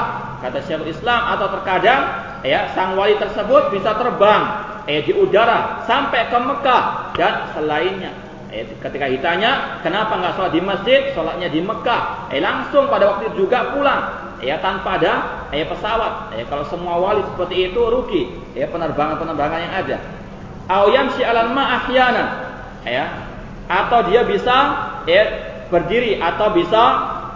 Kata Syekhul Islam atau terkadang ya sang wali tersebut bisa terbang eh di udara sampai ke Mekah dan selainnya. Eh, ketika ditanya kenapa nggak sholat di masjid, sholatnya di Mekah. Eh langsung pada waktu itu juga pulang ya tanpa ada ya pesawat. Ya kalau semua wali seperti itu rugi ya penerbangan-penerbangan yang ada. Au yamshi 'alal ma ahyanan. Ya. Atau dia bisa ya berdiri atau bisa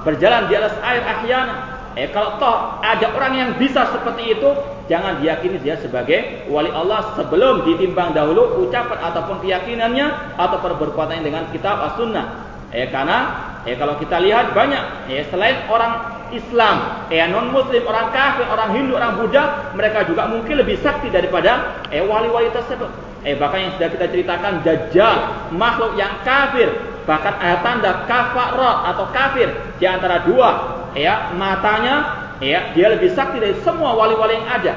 berjalan di atas air ahyanan. Eh kalau toh ada orang yang bisa seperti itu, jangan diyakini dia sebagai wali Allah sebelum ditimbang dahulu ucapan ataupun keyakinannya atau perbuatannya dengan kitab as-sunnah. Eh karena eh kalau kita lihat banyak eh selain orang Islam, eh non muslim, orang kafir, orang Hindu, orang Buddha, mereka juga mungkin lebih sakti daripada eh wali-wali tersebut. Eh bahkan yang sudah kita ceritakan Dajjal, makhluk yang kafir, bahkan ada tanda kafarat atau kafir di antara dua ya matanya ya dia lebih sakti dari semua wali-wali yang ada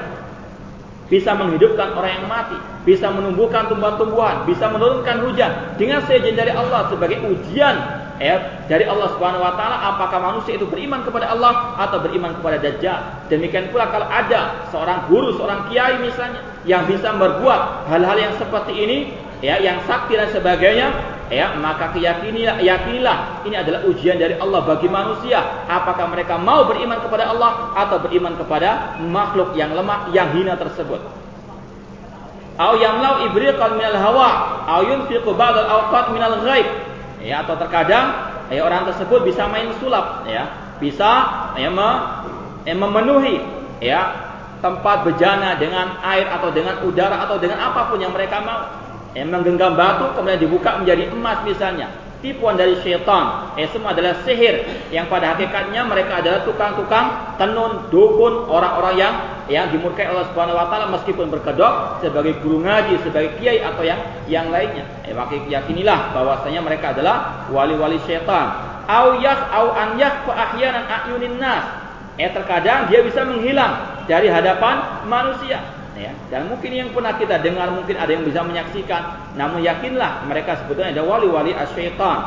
bisa menghidupkan orang yang mati, bisa menumbuhkan tumbuhan-tumbuhan, bisa menurunkan hujan. Dengan seizin dari Allah sebagai ujian. Ya dari Allah Subhanahu wa taala apakah manusia itu beriman kepada Allah atau beriman kepada Dajjal. Demikian pula kalau ada seorang guru, seorang kiai misalnya yang bisa berbuat hal-hal yang seperti ini ya yang sakti dan sebagainya ya maka keyakinilah yakinilah ini adalah ujian dari Allah bagi manusia. Apakah mereka mau beriman kepada Allah atau beriman kepada makhluk yang lemah yang hina tersebut? Au yamlau ibriqan minal hawa au yunfiqu ba'dal awqat minal ghaib. Ya atau terkadang ya orang tersebut bisa main sulap ya. Bisa ya me, ya, memenuhi ya tempat bejana dengan air atau dengan udara atau dengan apa pun yang mereka mau ya menggenggam batu kemudian dibuka menjadi emas misalnya tipuan dari syaitan. Eh semua adalah sihir yang pada hakikatnya mereka adalah tukang-tukang tenun, dukun, orang-orang yang yang dimurkai Allah Subhanahu wa taala meskipun berkedok sebagai guru ngaji, sebagai kiai atau yang yang lainnya. Eh maka yakinilah bahwasanya mereka adalah wali-wali syaitan. Au yak au an yak ahyanan ayunin nas. Eh terkadang dia bisa menghilang dari hadapan manusia ya. Dan mungkin yang pernah kita dengar mungkin ada yang bisa menyaksikan, namun yakinlah mereka sebetulnya ada wali-wali asyaitan.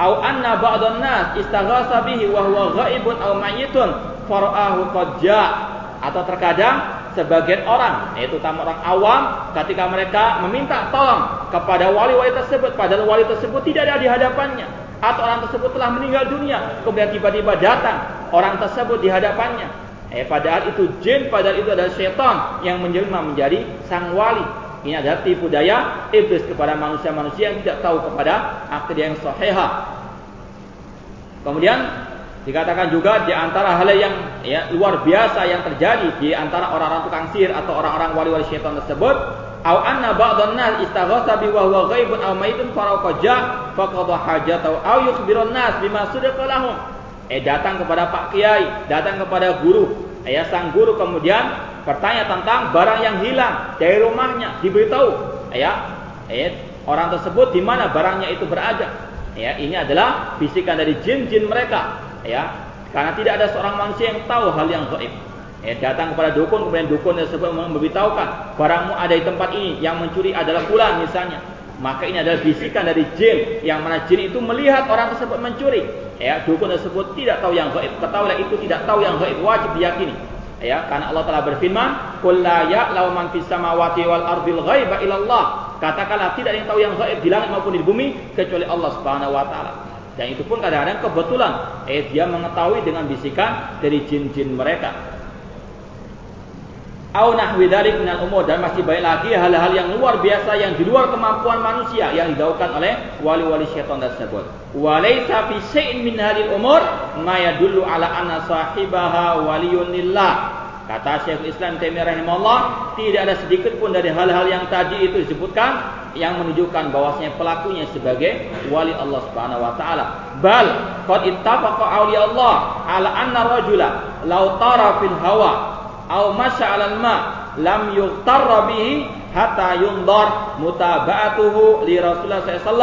Au anna ba'dhan nas istaghatha bihi wa huwa ghaibun aw mayyitun fara'ahu atau terkadang sebagian orang yaitu tamu orang awam ketika mereka meminta tolong kepada wali-wali tersebut padahal wali tersebut tidak ada di hadapannya atau orang tersebut telah meninggal dunia kemudian tiba-tiba datang orang tersebut di hadapannya Eh padahal itu jin, padahal itu adalah setan yang menjelma menjadi sang wali. Ini adalah tipu daya iblis kepada manusia-manusia yang tidak tahu kepada akidah yang sahihah. Kemudian dikatakan juga di antara hal yang ya, luar biasa yang terjadi di antara orang-orang tukang sihir atau orang-orang wali-wali setan tersebut Au anna ba'dhan nas istaghatha bi wa huwa ghaibun aw maitun faraqaja faqadha hajatahu aw yukhbirun nas bima sadaqa lahum. Eh datang kepada Pak Kiai, datang kepada guru. Eh sang guru kemudian bertanya tentang barang yang hilang dari rumahnya, diberitahu. Ya, eh orang tersebut di mana barangnya itu berada. Ya, ini adalah bisikan dari jin-jin mereka. Ya, karena tidak ada seorang manusia yang tahu hal yang gaib. Eh, datang kepada dukun, kemudian dukun tersebut memberitahukan barangmu ada di tempat ini, yang mencuri adalah pula misalnya. Maka ini adalah bisikan dari jin, yang mana jin itu melihat orang tersebut mencuri. Ya, dukun tersebut tidak tahu yang gaib. Ketahuilah itu tidak tahu yang gaib, wajib diyakini. Ya, karena Allah telah berfirman, "Qul la ya'lamu man fis samawati wal ardil ghaiba illallah." Katakanlah tidak ada yang tahu yang gaib di langit maupun di bumi kecuali Allah Subhanahu wa taala. Dan itu pun kadang-kadang kebetulan eh dia mengetahui dengan bisikan dari jin-jin mereka au nahwi dzalik minal umur dan masih banyak lagi hal-hal yang luar biasa yang di luar kemampuan manusia yang dilakukan oleh wali-wali syaitan tersebut. Walaysa fi syai'in min hadhil umur ma yadullu ala waliyun lillah. Kata Syekh Islam Taimiyah rahimahullah, tidak ada sedikit pun dari hal-hal yang tadi itu disebutkan yang menunjukkan bahwasanya pelakunya sebagai wali Allah Subhanahu wa taala. Bal qad ittafaqa awliya Allah ala anna rajula law tara fil hawa au masya 'alal ma lam yughtarra bihi hatta yundar mutaba'atuhu li Rasulullah SAW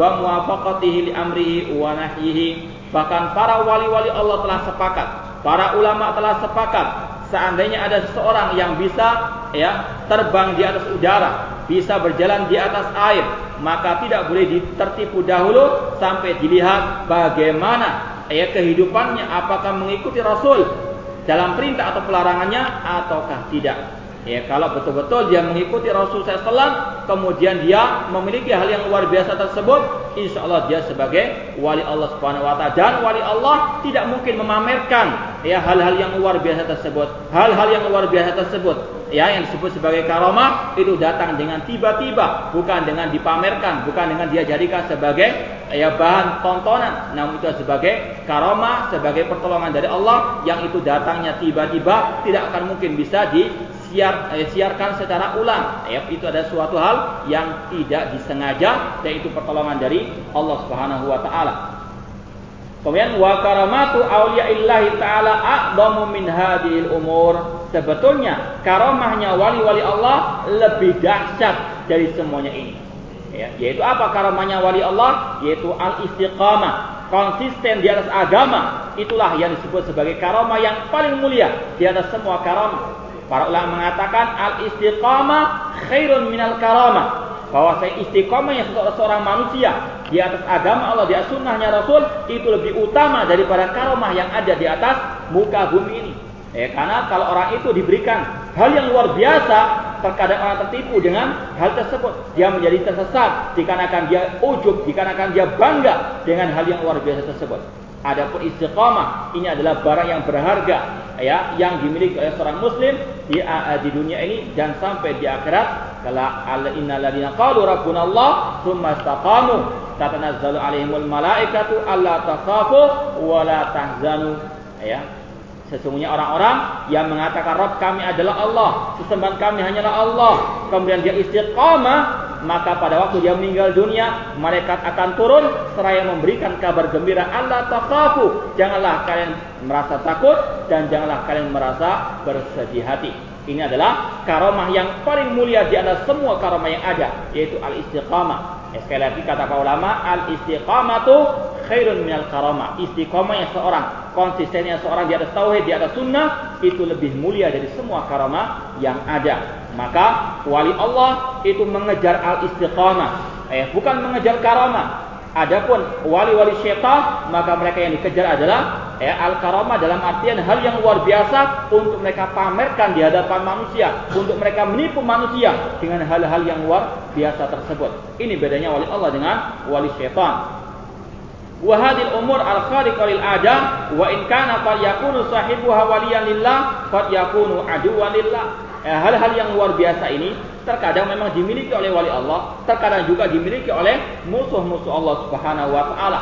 wa muwafaqatihi li amrihi wa nahyihi. Bahkan para wali-wali Allah telah sepakat, para ulama telah sepakat seandainya ada seseorang yang bisa ya terbang di atas udara, bisa berjalan di atas air, maka tidak boleh ditertipu dahulu sampai dilihat bagaimana ya kehidupannya apakah mengikuti Rasul dalam perintah atau pelarangannya ataukah tidak. Ya, kalau betul-betul dia mengikuti Rasul SAW, kemudian dia memiliki hal yang luar biasa tersebut, insya Allah dia sebagai wali Allah Subhanahu Wa Taala. Dan wali Allah tidak mungkin memamerkan ya hal-hal yang luar biasa tersebut, hal-hal yang luar biasa tersebut ya yang disebut sebagai karomah itu datang dengan tiba-tiba, bukan dengan dipamerkan, bukan dengan dia jadikan sebagai ya bahan tontonan, namun itu sebagai karomah, sebagai pertolongan dari Allah yang itu datangnya tiba-tiba tidak akan mungkin bisa disiar eh, siarkan secara ulang. Ya, itu ada suatu hal yang tidak disengaja yaitu pertolongan dari Allah Subhanahu wa taala. Kemudian wa karamatu illahi taala a'dhamu min hadhil umur sebetulnya karomahnya wali-wali Allah lebih dahsyat dari semuanya ini. Ya, yaitu apa karomahnya wali Allah? Yaitu al-istiqamah, konsisten di atas agama. Itulah yang disebut sebagai karomah yang paling mulia di atas semua karomah. Para ulama mengatakan al-istiqamah khairun minal karamah. Bahwa saya istiqamah yang seorang manusia di atas agama Allah, di atas sunnahnya Rasul itu lebih utama daripada karomah yang ada di atas muka bumi ini. Ya, karena kalau orang itu diberikan hal yang luar biasa, terkadang orang tertipu dengan hal tersebut. Dia menjadi tersesat dikarenakan dia ujub, dikarenakan dia bangga dengan hal yang luar biasa tersebut. Adapun istiqamah ini adalah barang yang berharga ya yang dimiliki oleh seorang muslim di di dunia ini dan sampai di akhirat kala innal ladzina qalu rabbuna Allah tsumma istaqamu tatanazzalu alaihimul malaikatu alla takhafu wa la tahzanu ya Sesungguhnya orang-orang yang mengatakan Rabb kami adalah Allah, sesembahan kami hanyalah Allah, kemudian dia istiqamah, maka pada waktu dia meninggal dunia, malaikat akan turun seraya memberikan kabar gembira Allah takhafu. Janganlah kalian merasa takut dan janganlah kalian merasa bersedih hati. Ini adalah karomah yang paling mulia di antara semua karomah yang ada, yaitu al-istiqamah. Sekali lagi kata para ulama, al istiqamatu khairun minal karama. Istiqamahnya seorang, konsistennya seorang di atas tauhid, di atas sunnah itu lebih mulia dari semua karama yang ada. Maka wali Allah itu mengejar al istiqamah, eh bukan mengejar karama. Adapun wali-wali syaitan, maka mereka yang dikejar adalah ya, al-karamah dalam artian hal yang luar biasa untuk mereka pamerkan di hadapan manusia, untuk mereka menipu manusia dengan hal-hal yang luar biasa tersebut. Ini bedanya wali Allah dengan wali syaitan. Wahadil umur al khariqah lil ada wa in kana yakunu sahibuha waliyan lillah qad yakunu aduwan lillah. Ya, hal-hal yang luar biasa ini terkadang memang dimiliki oleh wali Allah, terkadang juga dimiliki oleh musuh-musuh Allah Subhanahu wa taala.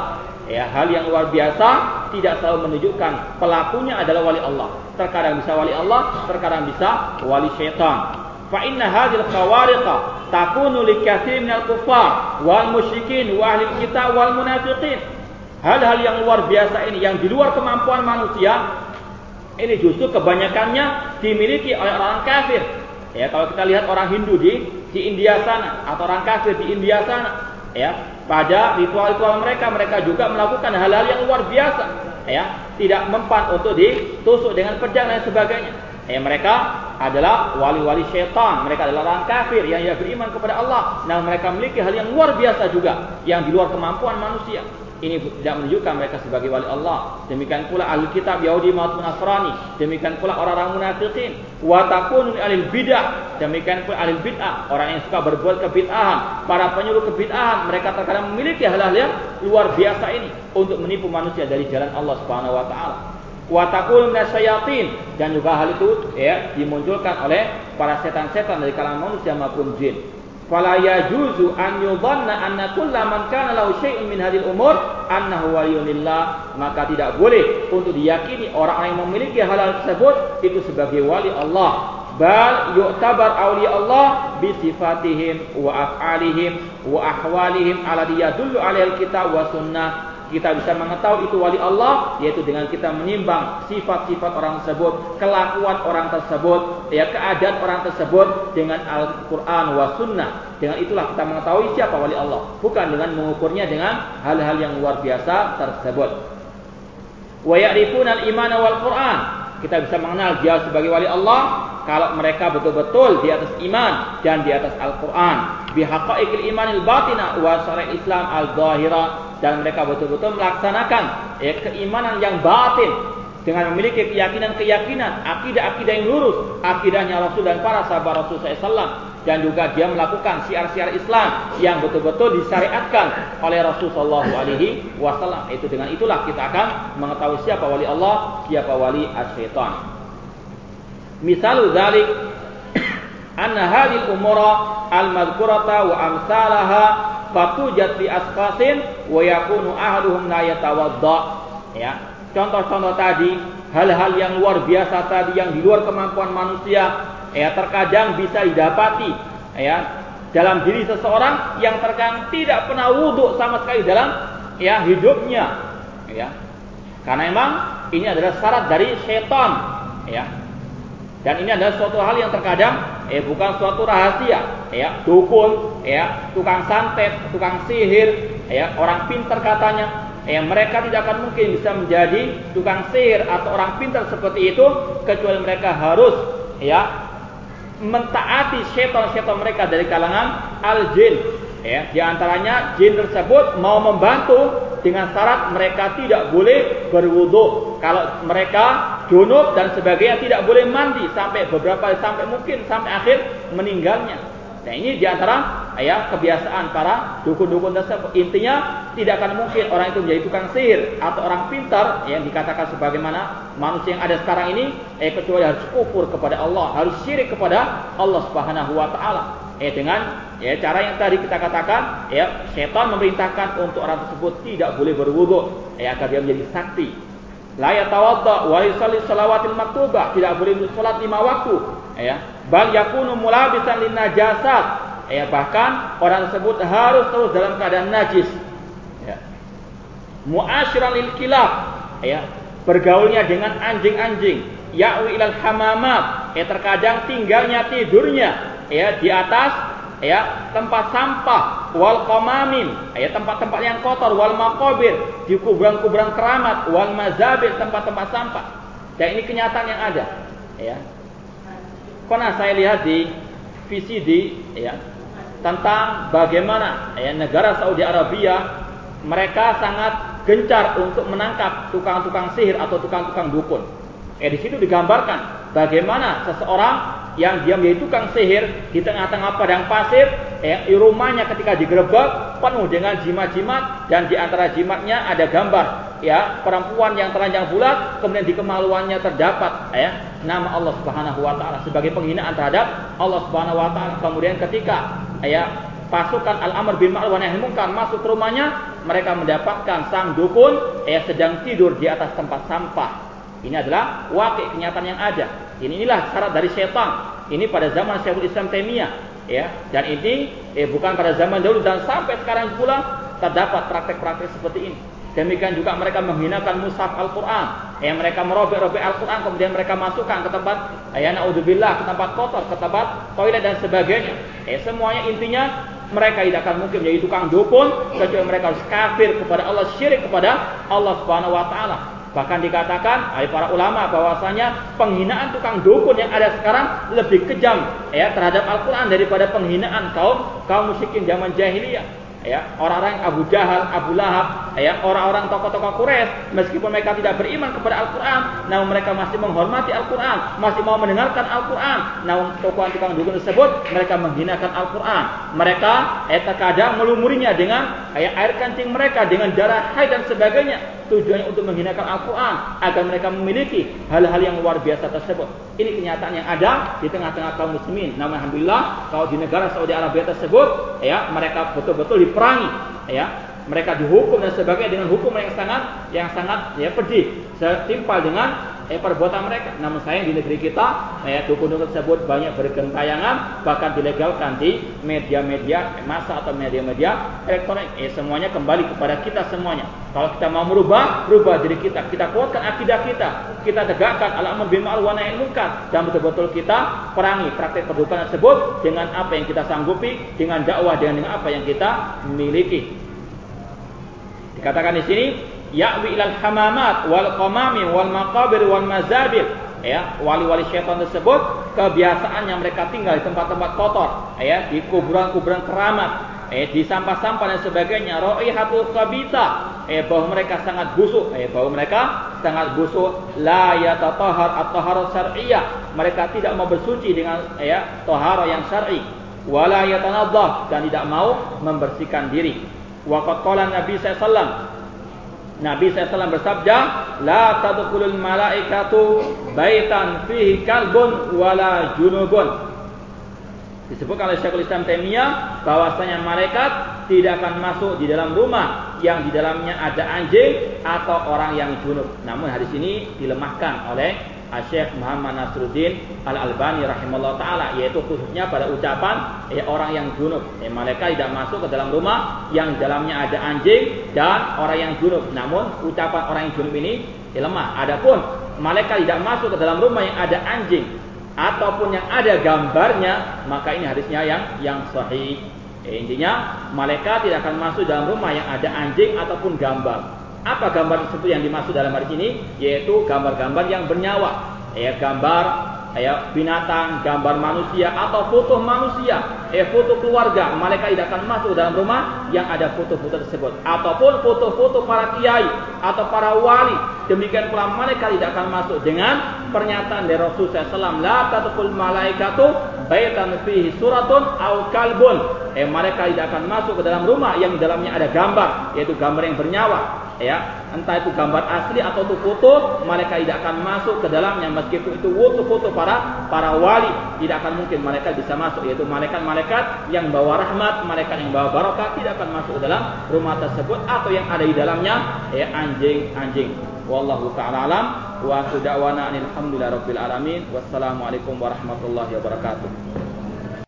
Ya, hal yang luar biasa tidak selalu menunjukkan pelakunya adalah wali Allah. Terkadang bisa wali Allah, terkadang bisa wali syaitan. fa inna hadhil qawariqa takunu likatsir minal kuffar wal musyrikin wa ahli kitab wal munafiqin hal-hal yang luar biasa ini yang di luar kemampuan manusia ini justru kebanyakannya dimiliki oleh orang kafir. Ya kalau kita lihat orang Hindu di di India sana atau orang kafir di India sana ya pada ritual-ritual mereka mereka juga melakukan hal-hal yang luar biasa ya tidak mempan untuk ditusuk dengan pedang dan sebagainya. Ya mereka adalah wali-wali syaitan mereka adalah orang kafir yang tidak beriman kepada Allah. Nah mereka memiliki hal yang luar biasa juga yang di luar kemampuan manusia ini tidak menunjukkan mereka sebagai wali Allah. Demikian pula ahli kitab Yahudi maupun Nasrani. Demikian pula orang-orang munafikin. Wa takunu ahli bidah. Demikian pula ahli bid'ah, orang yang suka berbuat kebid'ahan, para penyuluh kebid'ahan, mereka terkadang memiliki hal-hal yang luar biasa ini untuk menipu manusia dari jalan Allah Subhanahu wa taala. Wa takunu minasyayatin dan juga hal itu ya dimunculkan oleh para setan-setan dari kalangan manusia maupun jin fala yajuzu an yudhanna anna kulla man kana lahu syai'un min hadhil umur annahu waliyulillah maka tidak boleh untuk diyakini orang yang memiliki hal-hal tersebut itu sebagai wali Allah. Bal yu'tabar awliya Allah bi sifatihim wa af'alihim wa ahwalihim ala diyadullu alaihi kitab wa sunnah kita bisa mengetahui itu wali Allah yaitu dengan kita menimbang sifat-sifat orang tersebut, kelakuan orang tersebut, ya keadaan orang tersebut dengan Al-Qur'an wa sunnah. Dengan itulah kita mengetahui siapa wali Allah, bukan dengan mengukurnya dengan hal-hal yang luar biasa tersebut. Wa ya'rifuna al-iman wal Qur'an. Kita bisa mengenal dia sebagai wali Allah kalau mereka betul-betul di atas iman dan di atas Al-Qur'an. Bihaqaiqil imanil batina wa syar'i Islam al-zahira dan mereka betul-betul melaksanakan ya, keimanan yang batin dengan memiliki keyakinan-keyakinan, akidah-akidah yang lurus, akidahnya Rasul dan para sahabat Rasul SAW dan juga dia melakukan siar-siar Islam yang betul-betul disyariatkan oleh Rasul Shallallahu Alaihi Wasallam. Itu dengan itulah kita akan mengetahui siapa wali Allah, siapa wali asyaitan. Misal zalik anna hadhihi umura al-madhkurata wa amsalaha fatujat fi asqasin wa yakunu ahaduhum la yatawadda. Ya. Contoh-contoh tadi hal-hal yang luar biasa tadi yang di luar kemampuan manusia ya terkadang bisa didapati ya dalam diri seseorang yang terkadang tidak pernah wudhu sama sekali dalam ya hidupnya ya. Karena memang ini adalah syarat dari setan ya. Dan ini adalah suatu hal yang terkadang eh bukan suatu rahasia, ya, dukun, ya, tukang santet, tukang sihir, ya, orang pintar katanya, ya, mereka tidak akan mungkin bisa menjadi tukang sihir atau orang pintar seperti itu kecuali mereka harus ya mentaati setan-setan mereka dari kalangan al-jin. Ya, di antaranya jin tersebut mau membantu dengan syarat mereka tidak boleh berwudu. Kalau mereka junub dan sebagainya tidak boleh mandi sampai beberapa sampai mungkin sampai akhir meninggalnya. Nah ini di antara ya kebiasaan para dukun-dukun tersebut. Intinya tidak akan mungkin orang itu menjadi tukang sihir atau orang pintar yang dikatakan sebagaimana manusia yang ada sekarang ini eh kecuali harus kufur kepada Allah, harus syirik kepada Allah Subhanahu wa taala. Eh dengan ya cara yang tadi kita katakan ya setan memerintahkan untuk orang tersebut tidak boleh berwudu ya agar dia menjadi sakti La yatawadda wa yusalli salawatil maktubah, tidak boleh salat lima waktu, ya. Bal yakunu mulabisan lin najasat, ya. Bahkan orang tersebut harus terus dalam keadaan najis. Ya. Mu'asyiran lil kilab, ya. Bergaulnya dengan anjing-anjing, ya'wi ilal hamamat, ya terkadang tinggalnya tidurnya ya di atas ya tempat sampah wal qamamim ya tempat-tempat yang kotor wal maqabir. Di kuburan-kuburan keramat wal mazabir tempat-tempat sampah. Dan ini kenyataan yang ada. Ya. Pernah saya lihat di VCD ya tentang bagaimana ya negara Saudi Arabia mereka sangat gencar untuk menangkap tukang-tukang sihir atau tukang-tukang dukun. Eh di situ digambarkan bagaimana seseorang yang dia menjadi tukang sihir di tengah-tengah padang pasir, eh, rumahnya ketika digerebek penuh dengan jimat-jimat dan di antara jimatnya ada gambar ya perempuan yang telanjang bulat kemudian di kemaluannya terdapat ya nama Allah Subhanahu wa taala sebagai penghinaan terhadap Allah Subhanahu wa taala. Kemudian ketika ya pasukan Al-Amr bin Ma'ruf nahi munkar masuk ke rumahnya, mereka mendapatkan sang dukun ya sedang tidur di atas tempat sampah. Ini adalah wakil kenyataan yang ada. Ini inilah syarat dari setan Ini pada zaman Syekhul Islam Taimiyah ya. Dan ini eh, bukan pada zaman dahulu dan sampai sekarang pula terdapat praktek-praktek seperti ini. Demikian juga mereka menghinakan mushaf Al-Quran. Ya, mereka merobek-robek Al-Quran kemudian mereka masukkan ke tempat ya naudzubillah ke tempat kotor, ke tempat toilet dan sebagainya. Ya, semuanya intinya mereka tidak akan mungkin menjadi tukang dukun kecuali mereka harus kafir kepada Allah, syirik kepada Allah Subhanahu wa taala. Bahkan dikatakan oleh para ulama bahwasanya penghinaan tukang dukun yang ada sekarang lebih kejam ya terhadap Al-Qur'an daripada penghinaan kaum kaum musyrikin zaman jahiliyah ya orang-orang Abu Jahal, Abu Lahab, ya orang-orang tokoh-tokoh Quraisy meskipun mereka tidak beriman kepada Al-Qur'an, namun mereka masih menghormati Al-Qur'an, masih mau mendengarkan Al-Qur'an. Namun tokoh tukang dukun tersebut mereka menghinakan Al-Qur'an. Mereka eh, terkadang melumurinya dengan ya, air kencing mereka dengan darah haid dan sebagainya tujuannya untuk menghinakan Al-Quran agar mereka memiliki hal-hal yang luar biasa tersebut. Ini kenyataan yang ada di tengah-tengah kaum muslimin. Namun alhamdulillah kalau di negara Saudi Arabia tersebut ya mereka betul-betul diperangi ya mereka dihukum dan sebagainya dengan hukum yang sangat yang sangat ya pedih setimpal dengan eh, perbuatan mereka. Namun sayang di negeri kita, eh, dukun-dukun tersebut banyak bergentayangan, bahkan dilegalkan di media-media masa atau media-media elektronik. Eh, semuanya kembali kepada kita semuanya. Kalau kita mau merubah, rubah diri kita. Kita kuatkan akidah kita. Kita tegakkan al-amr bil ma'ruf wa nahi munkar dan betul-betul kita perangi praktek perdukunan tersebut dengan apa yang kita sanggupi, dengan dakwah dengan apa yang kita miliki. Dikatakan di sini ya'wi ilal hamamat wal qamami wal maqabir wal mazabir. Ya wali-wali syaitan tersebut kebiasaannya mereka tinggal di tempat-tempat kotor ya di kuburan-kuburan keramat eh di sampah-sampah dan sebagainya. Raihatul khabitha. Eh bahwa mereka sangat busuk eh bahwa mereka sangat busuk. La yatatahhar at-taharah syar'iyyah. Mereka tidak mau bersuci dengan ya taharah yang syar'i. Wala yatanaddah dan tidak mau membersihkan diri. Waqad qala nabi sallallahu Nabi SAW bersabda, La tadkhulul malaikatu baitan fihi kalbun wala junubun. Disebut oleh Syekhul Islam Taimiyah bahwasanya malaikat tidak akan masuk di dalam rumah yang di dalamnya ada anjing atau orang yang junub. Namun hadis ini dilemahkan oleh Syekh Muhammad Nasruddin Al-Albani rahimahullah taala yaitu khususnya pada ucapan eh, orang yang junub. Eh, mereka tidak masuk ke dalam rumah yang dalamnya ada anjing dan orang yang junub. Namun ucapan orang yang junub ini eh, lemah. Adapun malaikat tidak masuk ke dalam rumah yang ada anjing ataupun yang ada gambarnya, maka ini hadisnya yang yang sahih. Eh, intinya malaikat tidak akan masuk dalam rumah yang ada anjing ataupun gambar. Apa gambar tersebut yang dimaksud dalam hadis ini? Yaitu gambar-gambar yang bernyawa. Ya, gambar ya binatang, gambar manusia atau foto manusia, eh foto keluarga, malaikat tidak akan masuk dalam rumah yang ada foto-foto tersebut ataupun foto-foto para kiai atau para wali. Demikian pula malaikat tidak akan masuk dengan pernyataan dari Rasul SAW, la tatukul malaikatu baitan fihi suratun au kalbun. Eh malaikat tidak akan masuk ke dalam rumah yang di dalamnya ada gambar, yaitu gambar yang bernyawa ya entah itu gambar asli atau itu foto mereka tidak akan masuk ke dalamnya meskipun itu foto-foto para para wali tidak akan mungkin mereka bisa masuk yaitu malaikat-malaikat yang bawa rahmat malaikat yang bawa barokah tidak akan masuk dalam rumah tersebut atau yang ada di dalamnya. Ya anjing-anjing wallahu taala alam. Wa da'wana alhamdulillahi rabbil alamin. Wassalamualaikum warahmatullahi wabarakatuh